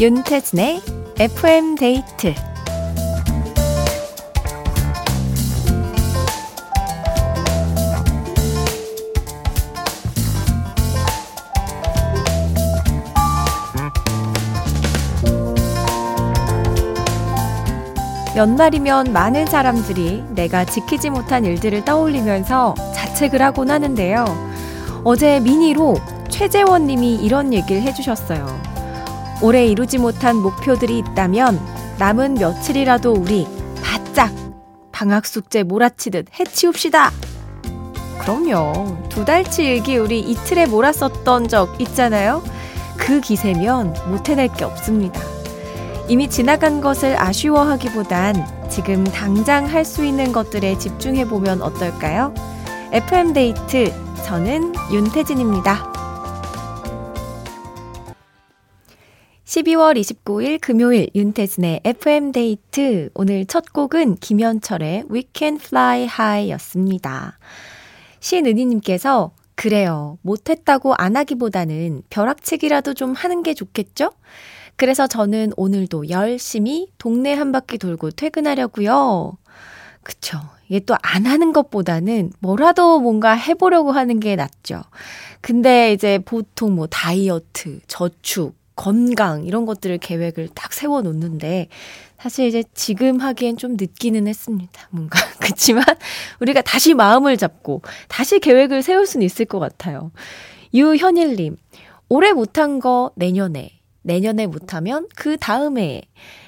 윤태진의 FM 데이트 연말이면 많은 사람들이 내가 지키지 못한 일들을 떠올리면서 자책을 하곤 하는데요. 어제 미니로 최재원 님이 이런 얘기를 해주셨어요. 올해 이루지 못한 목표들이 있다면 남은 며칠이라도 우리 바짝 방학 숙제 몰아치듯 해치웁시다. 그럼요. 두 달치 일기 우리 이틀에 몰았었던 적 있잖아요. 그 기세면 못 해낼 게 없습니다. 이미 지나간 것을 아쉬워하기보단 지금 당장 할 수 있는 것들에 집중해보면 어떨까요? FM데이트, 저는 윤태진입니다. 12월 29일 금요일 윤태진의 FM데이트. 오늘 첫 곡은 김현철의 We Can Fly High 였습니다. 신은희님께서 그래요. 못했다고 안 하기보다는 벼락치기라도 좀 하는 게 좋겠죠? 그래서 저는 오늘도 열심히 동네 한 바퀴 돌고 퇴근하려고요. 그쵸. 이게 또 안 하는 것보다는 뭐라도 뭔가 해보려고 하는 게 낫죠. 근데 이제 보통 뭐 다이어트, 저축, 건강 이런 것들을 계획을 딱 세워 놓는데 사실 이제 지금 하기엔 좀 늦기는 했습니다. 뭔가 그렇지만 우리가 다시 마음을 잡고 다시 계획을 세울 수는 있을 것 같아요. 유현일 님 올해 못한 거 내년에 내년에 못하면 그 다음에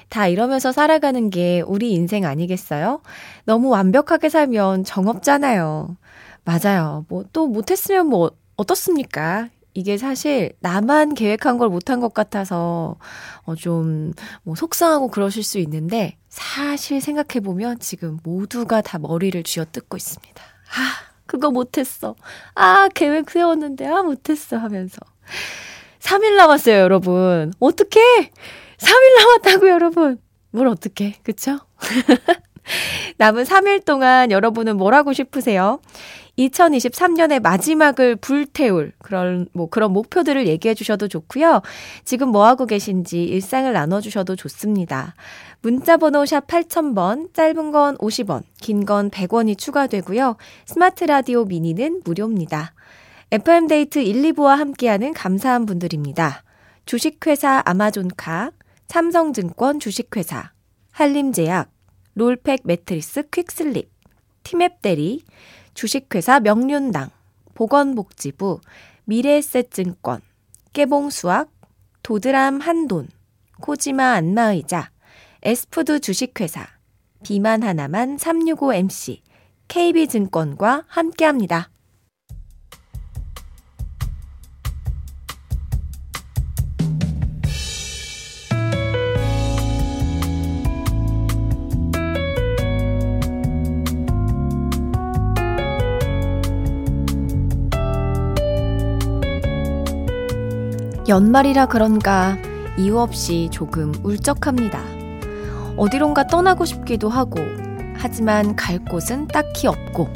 다 이러면서 살아가는 게 우리 인생 아니겠어요? 너무 완벽하게 살면 정없잖아요. 맞아요. 뭐 또 못했으면 뭐 어떻습니까? 이게 사실 나만 계획한 걸 못한 것 같아서 어 좀 뭐 속상하고 그러실 수 있는데 사실 생각해 보면 지금 모두가 다 머리를 쥐어 뜯고 있습니다. 아, 그거 못했어. 아, 계획 세웠는데 아 못했어 하면서. 3일 남았어요, 여러분. 어떻게? 3일 남았다고, 여러분. 뭘 어떻게, 그쵸? 남은 3일 동안 여러분은 뭘 하고 싶으세요? 2023년의 마지막을 불태울 그런 뭐 그런 목표들을 얘기해 주셔도 좋고요. 지금 뭐 하고 계신지 일상을 나눠 주셔도 좋습니다. 문자 번호 샵 8000번, 짧은 건 50원, 긴 건 100원이 추가되고요. 스마트 라디오 미니는 무료입니다. FM데이트 1, 2부와 함께하는 감사한 분들입니다. 주식회사 아마존카, 삼성증권 주식회사, 한림제약, 롤팩 매트리스 퀵슬립, 티맵 대리, 주식회사 명륜당, 보건복지부, 미래에셋증권, 깨봉수학, 도드람 한돈, 코지마 안마의자, 에스푸드 주식회사, 비만 하나만 365MC, KB증권과 함께합니다. 연말이라 그런가 이유 없이 조금 울적합니다. 어디론가 떠나고 싶기도 하고, 하지만 갈 곳은 딱히 없고,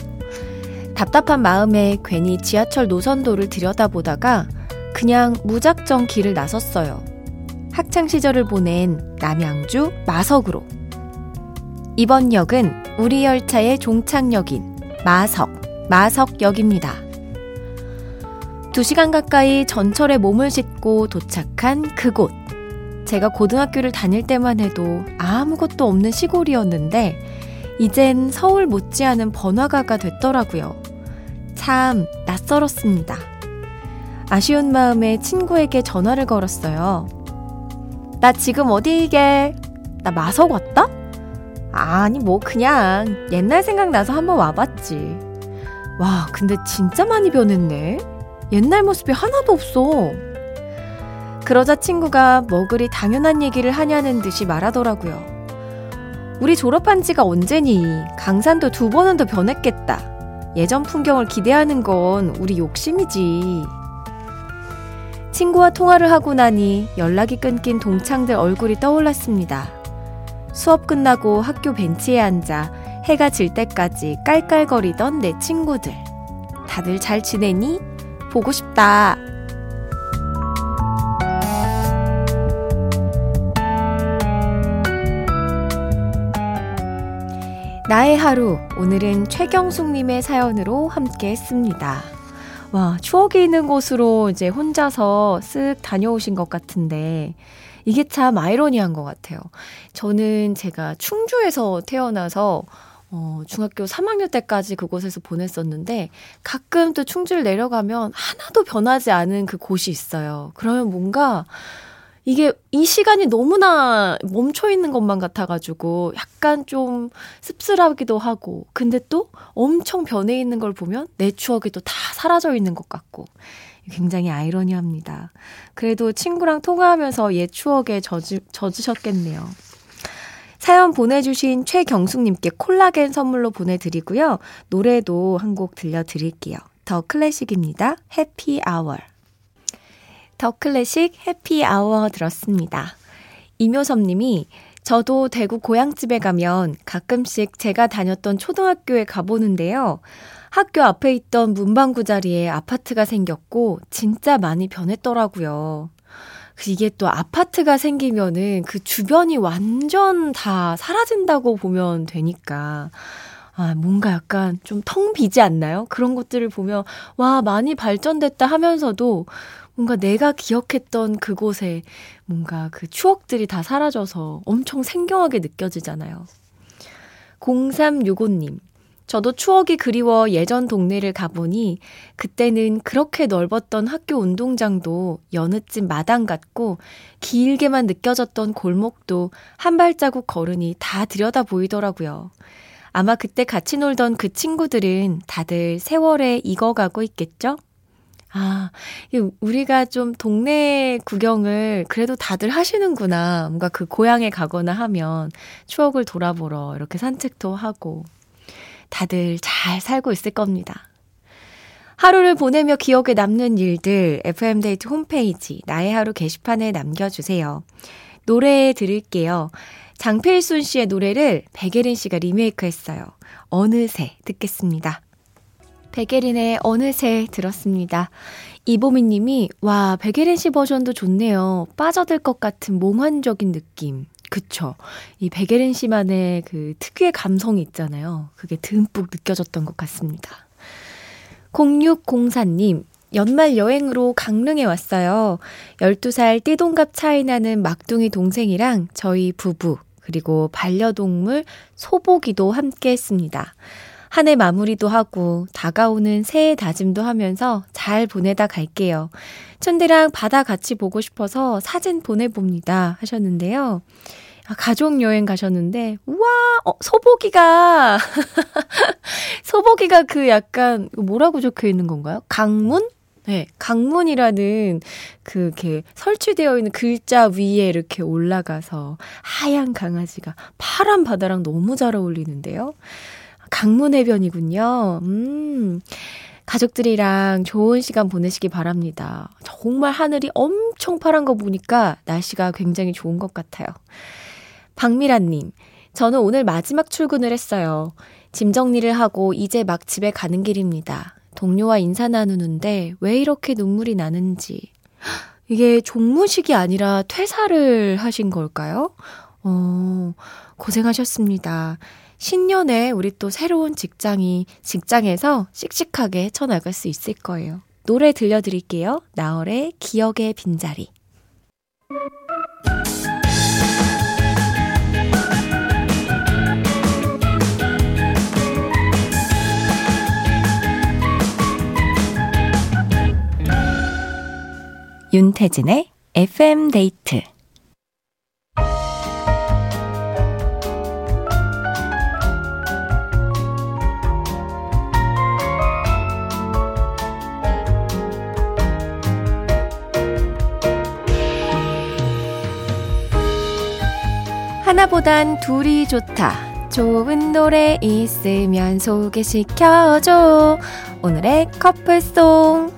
답답한 마음에 괜히 지하철 노선도를 들여다보다가 그냥 무작정 길을 나섰어요. 학창 시절을 보낸 남양주 마석으로. 이번 역은 우리 열차의 종착역인 마석, 마석역입니다. 2시간 가까이 전철에 몸을 싣고 도착한 그곳. 제가 고등학교를 다닐 때만 해도 아무것도 없는 시골이었는데, 이젠 서울 못지않은 번화가가 됐더라고요. 참 낯설었습니다. 아쉬운 마음에 친구에게 전화를 걸었어요. 나 지금 어디게? 나 마석 왔다? 아니, 뭐, 그냥 옛날 생각나서 한번 와봤지. 와, 근데 진짜 많이 변했네? 옛날 모습이 하나도 없어. 그러자 친구가 뭐 그리 당연한 얘기를 하냐는 듯이 말하더라고요. 우리 졸업한 지가 언제니? 강산도 두 번은 더 변했겠다. 예전 풍경을 기대하는 건 우리 욕심이지. 친구와 통화를 하고 나니 연락이 끊긴 동창들 얼굴이 떠올랐습니다. 수업 끝나고 학교 벤치에 앉아 해가 질 때까지 깔깔거리던 내 친구들. 다들 잘 지내니? 보고 싶다. 나의 하루, 오늘은 최경숙님의 사연으로 함께 했습니다. 와, 추억이 있는 곳으로 이제 혼자서 쓱 다녀오신 것 같은데, 이게 참 아이러니한 것 같아요. 저는 제가 충주에서 태어나서 어, 중학교 3학년 때까지 그곳에서 보냈었는데, 가끔 또 충주를 내려가면 하나도 변하지 않은 그 곳이 있어요. 그러면 뭔가, 이게 이 시간이 너무나 멈춰 있는 것만 같아가지고 약간 좀 씁쓸하기도 하고, 근데 또 엄청 변해 있는 걸 보면 내 추억이 또 다 사라져 있는 것 같고, 굉장히 아이러니합니다. 그래도 친구랑 통화하면서 옛 추억에 젖으, 젖으셨겠네요. 사연 보내주신 최경숙님께 콜라겐 선물로 보내드리고요. 노래도 한 곡 들려드릴게요. 더 클래식입니다. 해피 아워. 더 클래식 해피 아워 들었습니다. 이묘섭 님이 저도 대구 고향집에 가면 가끔씩 제가 다녔던 초등학교에 가보는데요. 학교 앞에 있던 문방구 자리에 아파트가 생겼고 진짜 많이 변했더라고요. 이게 또 아파트가 생기면은 그 주변이 완전 다 사라진다고 보면 되니까. 아, 뭔가 약간 좀 텅 비지 않나요? 그런 것들을 보면, 와, 많이 발전됐다 하면서도 뭔가 내가 기억했던 그곳에 뭔가 그 추억들이 다 사라져서 엄청 생경하게 느껴지잖아요. 0365님. 저도 추억이 그리워 예전 동네를 가보니 그때는 그렇게 넓었던 학교 운동장도 여느 집 마당 같고 길게만 느껴졌던 골목도 한 발자국 걸으니 다 들여다 보이더라고요. 아마 그때 같이 놀던 그 친구들은 다들 세월에 익어가고 있겠죠? 아, 우리가 좀 동네 구경을 그래도 다들 하시는구나. 뭔가 그 고향에 가거나 하면 추억을 돌아보러 이렇게 산책도 하고 다들 잘 살고 있을 겁니다. 하루를 보내며 기억에 남는 일들 FM데이트 홈페이지 나의 하루 게시판에 남겨주세요. 노래 들을게요. 장필순 씨의 노래를 백예린 씨가 리메이크 했어요. 어느새 듣겠습니다. 백예린의 어느새 들었습니다. 이보미 님이, 와, 백예린 씨 버전도 좋네요. 빠져들 것 같은 몽환적인 느낌. 그쵸. 이 백예린 씨만의 그 특유의 감성이 있잖아요. 그게 듬뿍 느껴졌던 것 같습니다. 0604님, 연말 여행으로 강릉에 왔어요. 12살 띠동갑 차이 나는 막둥이 동생이랑 저희 부부, 그리고 반려동물 소보기도 함께 했습니다. 한 해 마무리도 하고 다가오는 새해 다짐도 하면서 잘 보내다 갈게요. 촌디랑 바다 같이 보고 싶어서 사진 보내봅니다. 하셨는데요. 아, 가족 여행 가셨는데, 우와, 어, 소보기가, 소보기가 그 약간, 뭐라고 적혀 있는 건가요? 강문? 네, 강문이라는 그, 이렇게 설치되어 있는 글자 위에 이렇게 올라가서 하얀 강아지가 파란 바다랑 너무 잘 어울리는데요. 강문 해변이군요. 음. 가족들이랑 좋은 시간 보내시기 바랍니다. 정말 하늘이 엄청 파란 거 보니까 날씨가 굉장히 좋은 것 같아요. 박미란님, 저는 오늘 마지막 출근을 했어요. 짐 정리를 하고 이제 막 집에 가는 길입니다. 동료와 인사 나누는데 왜 이렇게 눈물이 나는지. 이게 종무식이 아니라 퇴사를 하신 걸까요? 어, 고생하셨습니다. 신년에 우리 또 새로운 직장이, 직장에서 씩씩하게 헤쳐나갈 수 있을 거예요. 노래 들려드릴게요. 나얼의 기억의 빈자리. 윤태진의 FM 데이트 하나보단 둘이 좋다. 좋은 노래 있으면 소개시켜줘. 오늘의 커플송.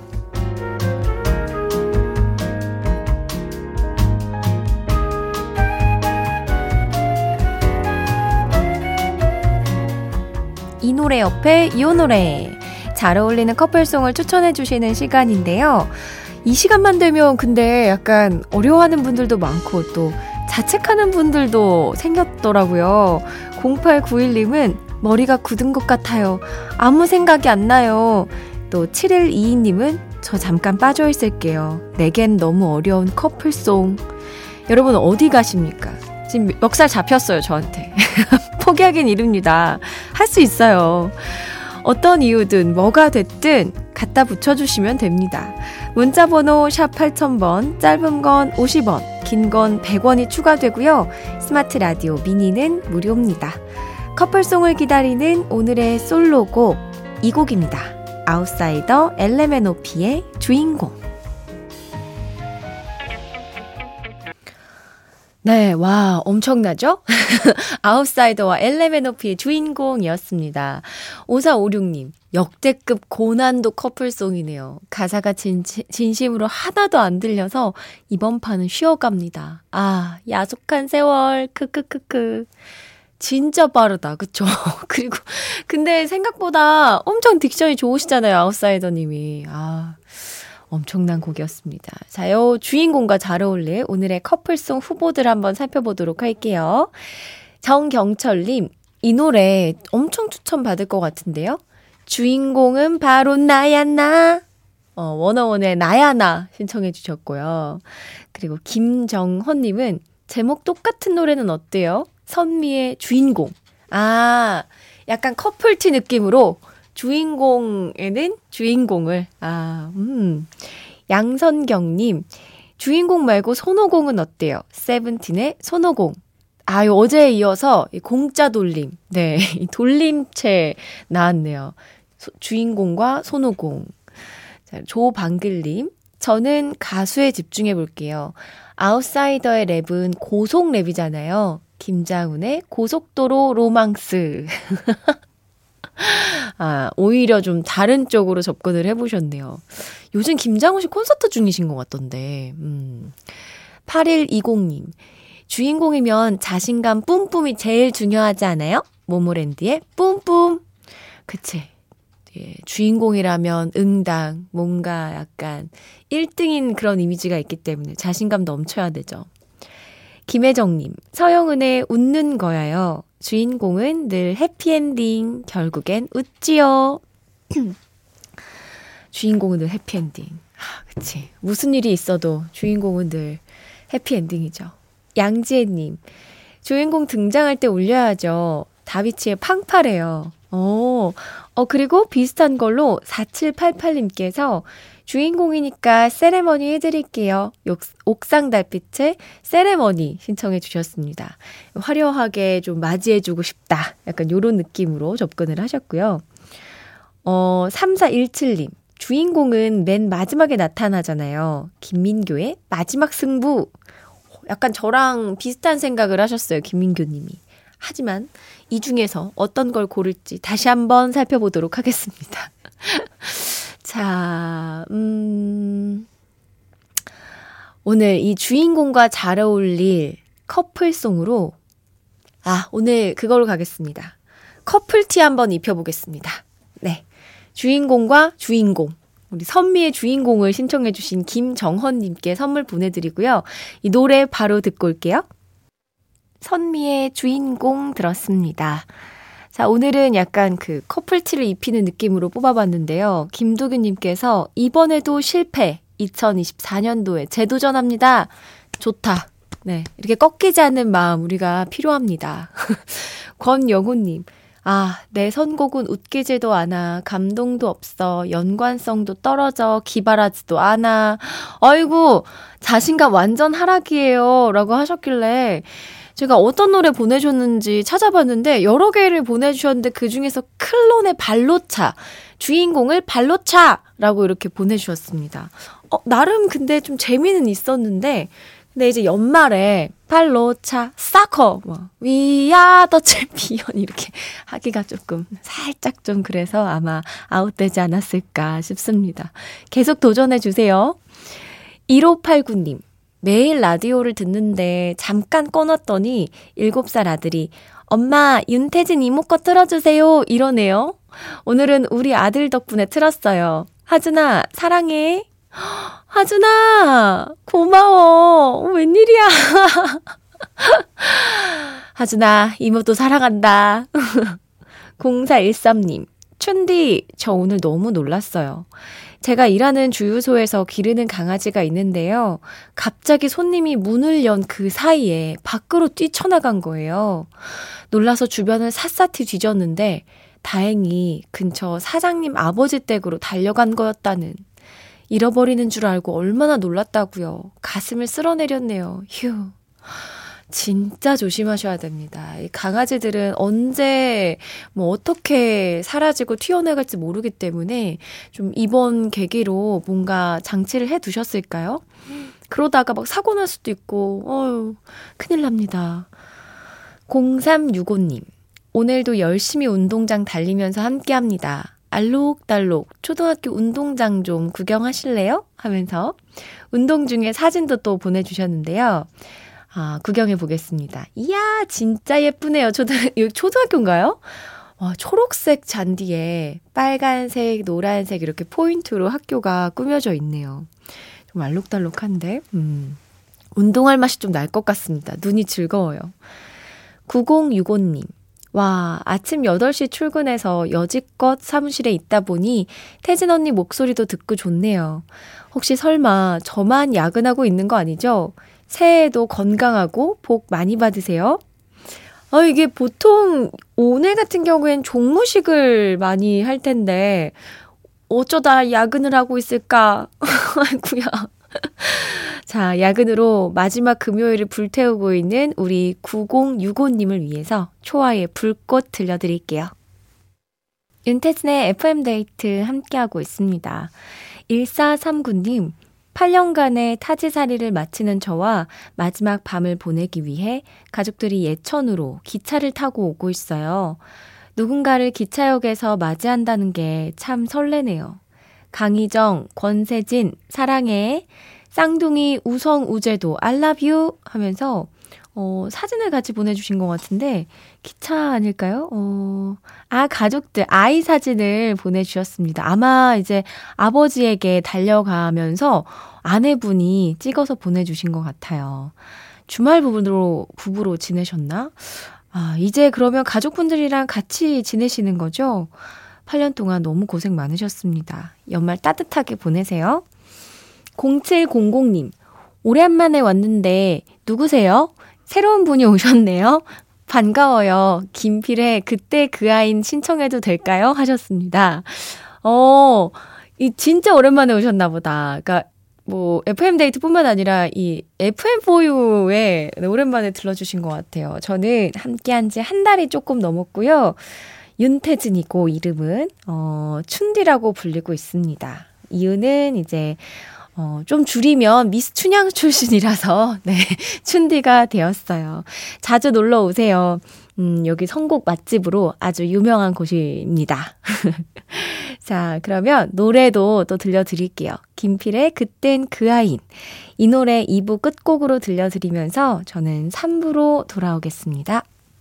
이 노래 옆에 이 노래. 잘 어울리는 커플송을 추천해주시는 시간인데요. 이 시간만 되면 근데 약간 어려워하는 분들도 많고 또 자책하는 분들도 생겼더라고요. 0891님은 머리가 굳은 것 같아요. 아무 생각이 안 나요. 또 7122님은 저 잠깐 빠져 있을게요. 내겐 너무 어려운 커플송. 여러분 어디 가십니까? 지금 멱살 잡혔어요, 저한테. 포기하긴 이릅니다. 할 수 있어요. 어떤 이유든 뭐가 됐든 갖다 붙여주시면 됩니다. 문자번호 샵 8000번, 짧은 건 50원, 긴 건 100원이 추가되고요. 스마트 라디오 미니는 무료입니다. 커플송을 기다리는 오늘의 솔로곡 이 곡입니다. 아웃사이더 엘레메노피의 주인공. 네, 와, 엄청나죠? 아웃사이더와 엘레메노피의 주인공이었습니다. 5456님, 역대급 고난도 커플송이네요. 가사가 진, 진심으로 하나도 안 들려서 이번 판은 쉬어갑니다. 아, 야속한 세월, 크크크크. 진짜 빠르다. 그쵸? 그리고, 근데 생각보다 엄청 딕션이 좋으시잖아요. 아웃사이더님이. 아. 엄청난 곡이었습니다. 자, 요 주인공과 잘 어울릴 오늘의 커플송 후보들 한번 살펴보도록 할게요. 정경철님, 이 노래 엄청 추천받을 것 같은데요? 주인공은 바로 나야, 나. 어, 원어원의 나야, 나 신청해 주셨고요. 그리고 김정헌님은 제목 똑같은 노래는 어때요? 선미의 주인공. 아, 약간 커플티 느낌으로 주인공에는 주인공을, 아, 음. 양선경님, 주인공 말고 손오공은 어때요? 세븐틴의 손오공. 아유, 어제에 이어서 공짜 돌림. 네, 돌림체 나왔네요. 소, 주인공과 손오공. 자, 조방글님, 저는 가수에 집중해 볼게요. 아웃사이더의 랩은 고속 랩이잖아요. 김자훈의 고속도로 로망스. 아, 오히려 좀 다른 쪽으로 접근을 해보셨네요. 요즘 김장훈 씨 콘서트 중이신 것 같던데. 음. 8120님. 주인공이면 자신감 뿜뿜이 제일 중요하지 않아요? 모모랜드의 뿜뿜. 그치. 예, 주인공이라면 응당, 뭔가 약간 1등인 그런 이미지가 있기 때문에 자신감 넘쳐야 되죠. 김혜정님, 서영은의 웃는 거야요. 주인공은 늘 해피엔딩, 결국엔 웃지요. 주인공은 늘 해피엔딩. 아, 그치. 무슨 일이 있어도 주인공은 늘 해피엔딩이죠. 양지혜님, 주인공 등장할 때 울려야죠. 다비치의 팡파래요. 어, 어, 그리고 비슷한 걸로 4788님께서 주인공이니까 세레머니 해드릴게요. 옥상 달빛의 세레머니 신청해 주셨습니다. 화려하게 좀 맞이해주고 싶다. 약간 요런 느낌으로 접근을 하셨고요. 어, 3417님. 주인공은 맨 마지막에 나타나잖아요. 김민교의 마지막 승부. 약간 저랑 비슷한 생각을 하셨어요. 김민교님이. 하지만 이 중에서 어떤 걸 고를지 다시 한번 살펴보도록 하겠습니다. 자, 음, 오늘 이 주인공과 잘 어울릴 커플송으로, 아, 오늘 그걸로 가겠습니다. 커플티 한번 입혀보겠습니다. 네. 주인공과 주인공. 우리 선미의 주인공을 신청해주신 김정헌님께 선물 보내드리고요. 이 노래 바로 듣고 올게요. 선미의 주인공 들었습니다. 자, 오늘은 약간 그 커플티를 입히는 느낌으로 뽑아봤는데요. 김도균님께서 이번에도 실패. 2024년도에 재도전합니다. 좋다. 네. 이렇게 꺾이지 않는 마음 우리가 필요합니다. 권영훈님. 아, 내 선곡은 웃기지도 않아. 감동도 없어. 연관성도 떨어져. 기발하지도 않아. 아이고, 자신감 완전 하락이에요. 라고 하셨길래 제가 어떤 노래 보내셨는지 찾아봤는데 여러 개를 보내주셨는데 그 중에서 클론의 발로차 주인공을 발로차라고 이렇게 보내주셨습니다. 어, 나름 근데 좀 재미는 있었는데 근데 이제 연말에 발로차 사커 뭐 위아 더 챔피언 이렇게 하기가 조금 살짝 좀 그래서 아마 아웃되지 않았을까 싶습니다. 계속 도전해 주세요. 1589님 매일 라디오를 듣는데 잠깐 꺼놨더니 7살 아들이 엄마, 윤태진 이모 거 틀어주세요. 이러네요. 오늘은 우리 아들 덕분에 틀었어요. 하준아, 사랑해. 하준아, 고마워. 웬일이야. 하준아, 이모도 사랑한다. 0413님, 춘디, 저 오늘 너무 놀랐어요. 제가 일하는 주유소에서 기르는 강아지가 있는데요. 갑자기 손님이 문을 연 그 사이에 밖으로 뛰쳐나간 거예요. 놀라서 주변을 샅샅이 뒤졌는데 다행히 근처 사장님 아버지 댁으로 달려간 거였다는. 잃어버리는 줄 알고 얼마나 놀랐다고요. 가슴을 쓸어내렸네요. 휴. 진짜 조심하셔야 됩니다. 이 강아지들은 언제 뭐 어떻게 사라지고 튀어나갈지 모르기 때문에 좀 이번 계기로 뭔가 장치를 해 두셨을까요? 그러다가 막 사고 날 수도 있고, 어유 큰일 납니다. 0365님, 오늘도 열심히 운동장 달리면서 함께 합니다. 알록달록 초등학교 운동장 좀 구경하실래요? 하면서 운동 중에 사진도 또 보내주셨는데요. 아, 구경해 보겠습니다. 이야, 진짜 예쁘네요. 초등, 초등학교인가요? 와, 초록색 잔디에 빨간색, 노란색 이렇게 포인트로 학교가 꾸며져 있네요. 좀 알록달록한데, 음, 운동할 맛이 좀 날 것 같습니다. 눈이 즐거워요. 9065님. 와, 아침 8시 출근해서 여지껏 사무실에 있다 보니 태진 언니 목소리도 듣고 좋네요. 혹시 설마 저만 야근하고 있는 거 아니죠? 새해에도 건강하고 복 많이 받으세요. 아, 이게 보통 오늘 같은 경우엔 종무식을 많이 할 텐데 어쩌다 야근을 하고 있을까? 아이구야. 자, 야근으로 마지막 금요일을 불태우고 있는 우리 9065님을 위해서 초아의 불꽃 들려드릴게요. 윤태진의 FM데이트 함께하고 있습니다. 1439님, 8년간의 타지살이를 마치는 저와 마지막 밤을 보내기 위해 가족들이 예천으로 기차를 타고 오고 있어요. 누군가를 기차역에서 맞이한다는 게 참 설레네요. 강희정, 권세진, 사랑해, 쌍둥이, 우성, 우재도, 알라뷰 하면서 어, 사진을 같이 보내주신 것 같은데, 기차 아닐까요? 어, 아, 가족들, 아이 사진을 보내주셨습니다. 아마 이제 아버지에게 달려가면서 아내분이 찍어서 보내주신 것 같아요. 주말 부부로, 부부로 지내셨나? 아, 이제 그러면 가족분들이랑 같이 지내시는 거죠? 8년 동안 너무 고생 많으셨습니다. 연말 따뜻하게 보내세요. 0700님, 오랜만에 왔는데 누구세요? 새로운 분이 오셨네요. 반가워요. 김필의 그때 그 아인 신청해도 될까요? 하셨습니다. 어, 이 진짜 오랜만에 오셨나 보다. 그러니까 뭐 FM 데이트뿐만 아니라 이 FM4U에 오랜만에 들러주신 것 같아요. 저는 함께한 지 한 달이 조금 넘었고요. 윤태진이고 이름은 어 춘디라고 불리고 있습니다. 이유는 이제 어, 좀 줄이면 미스 춘향 출신이라서, 네, 춘디가 되었어요. 자주 놀러 오세요. 음, 여기 선곡 맛집으로 아주 유명한 곳입니다. 자, 그러면 노래도 또 들려드릴게요. 김필의 그땐 그 아인. 이 노래 2부 끝곡으로 들려드리면서 저는 3부로 돌아오겠습니다.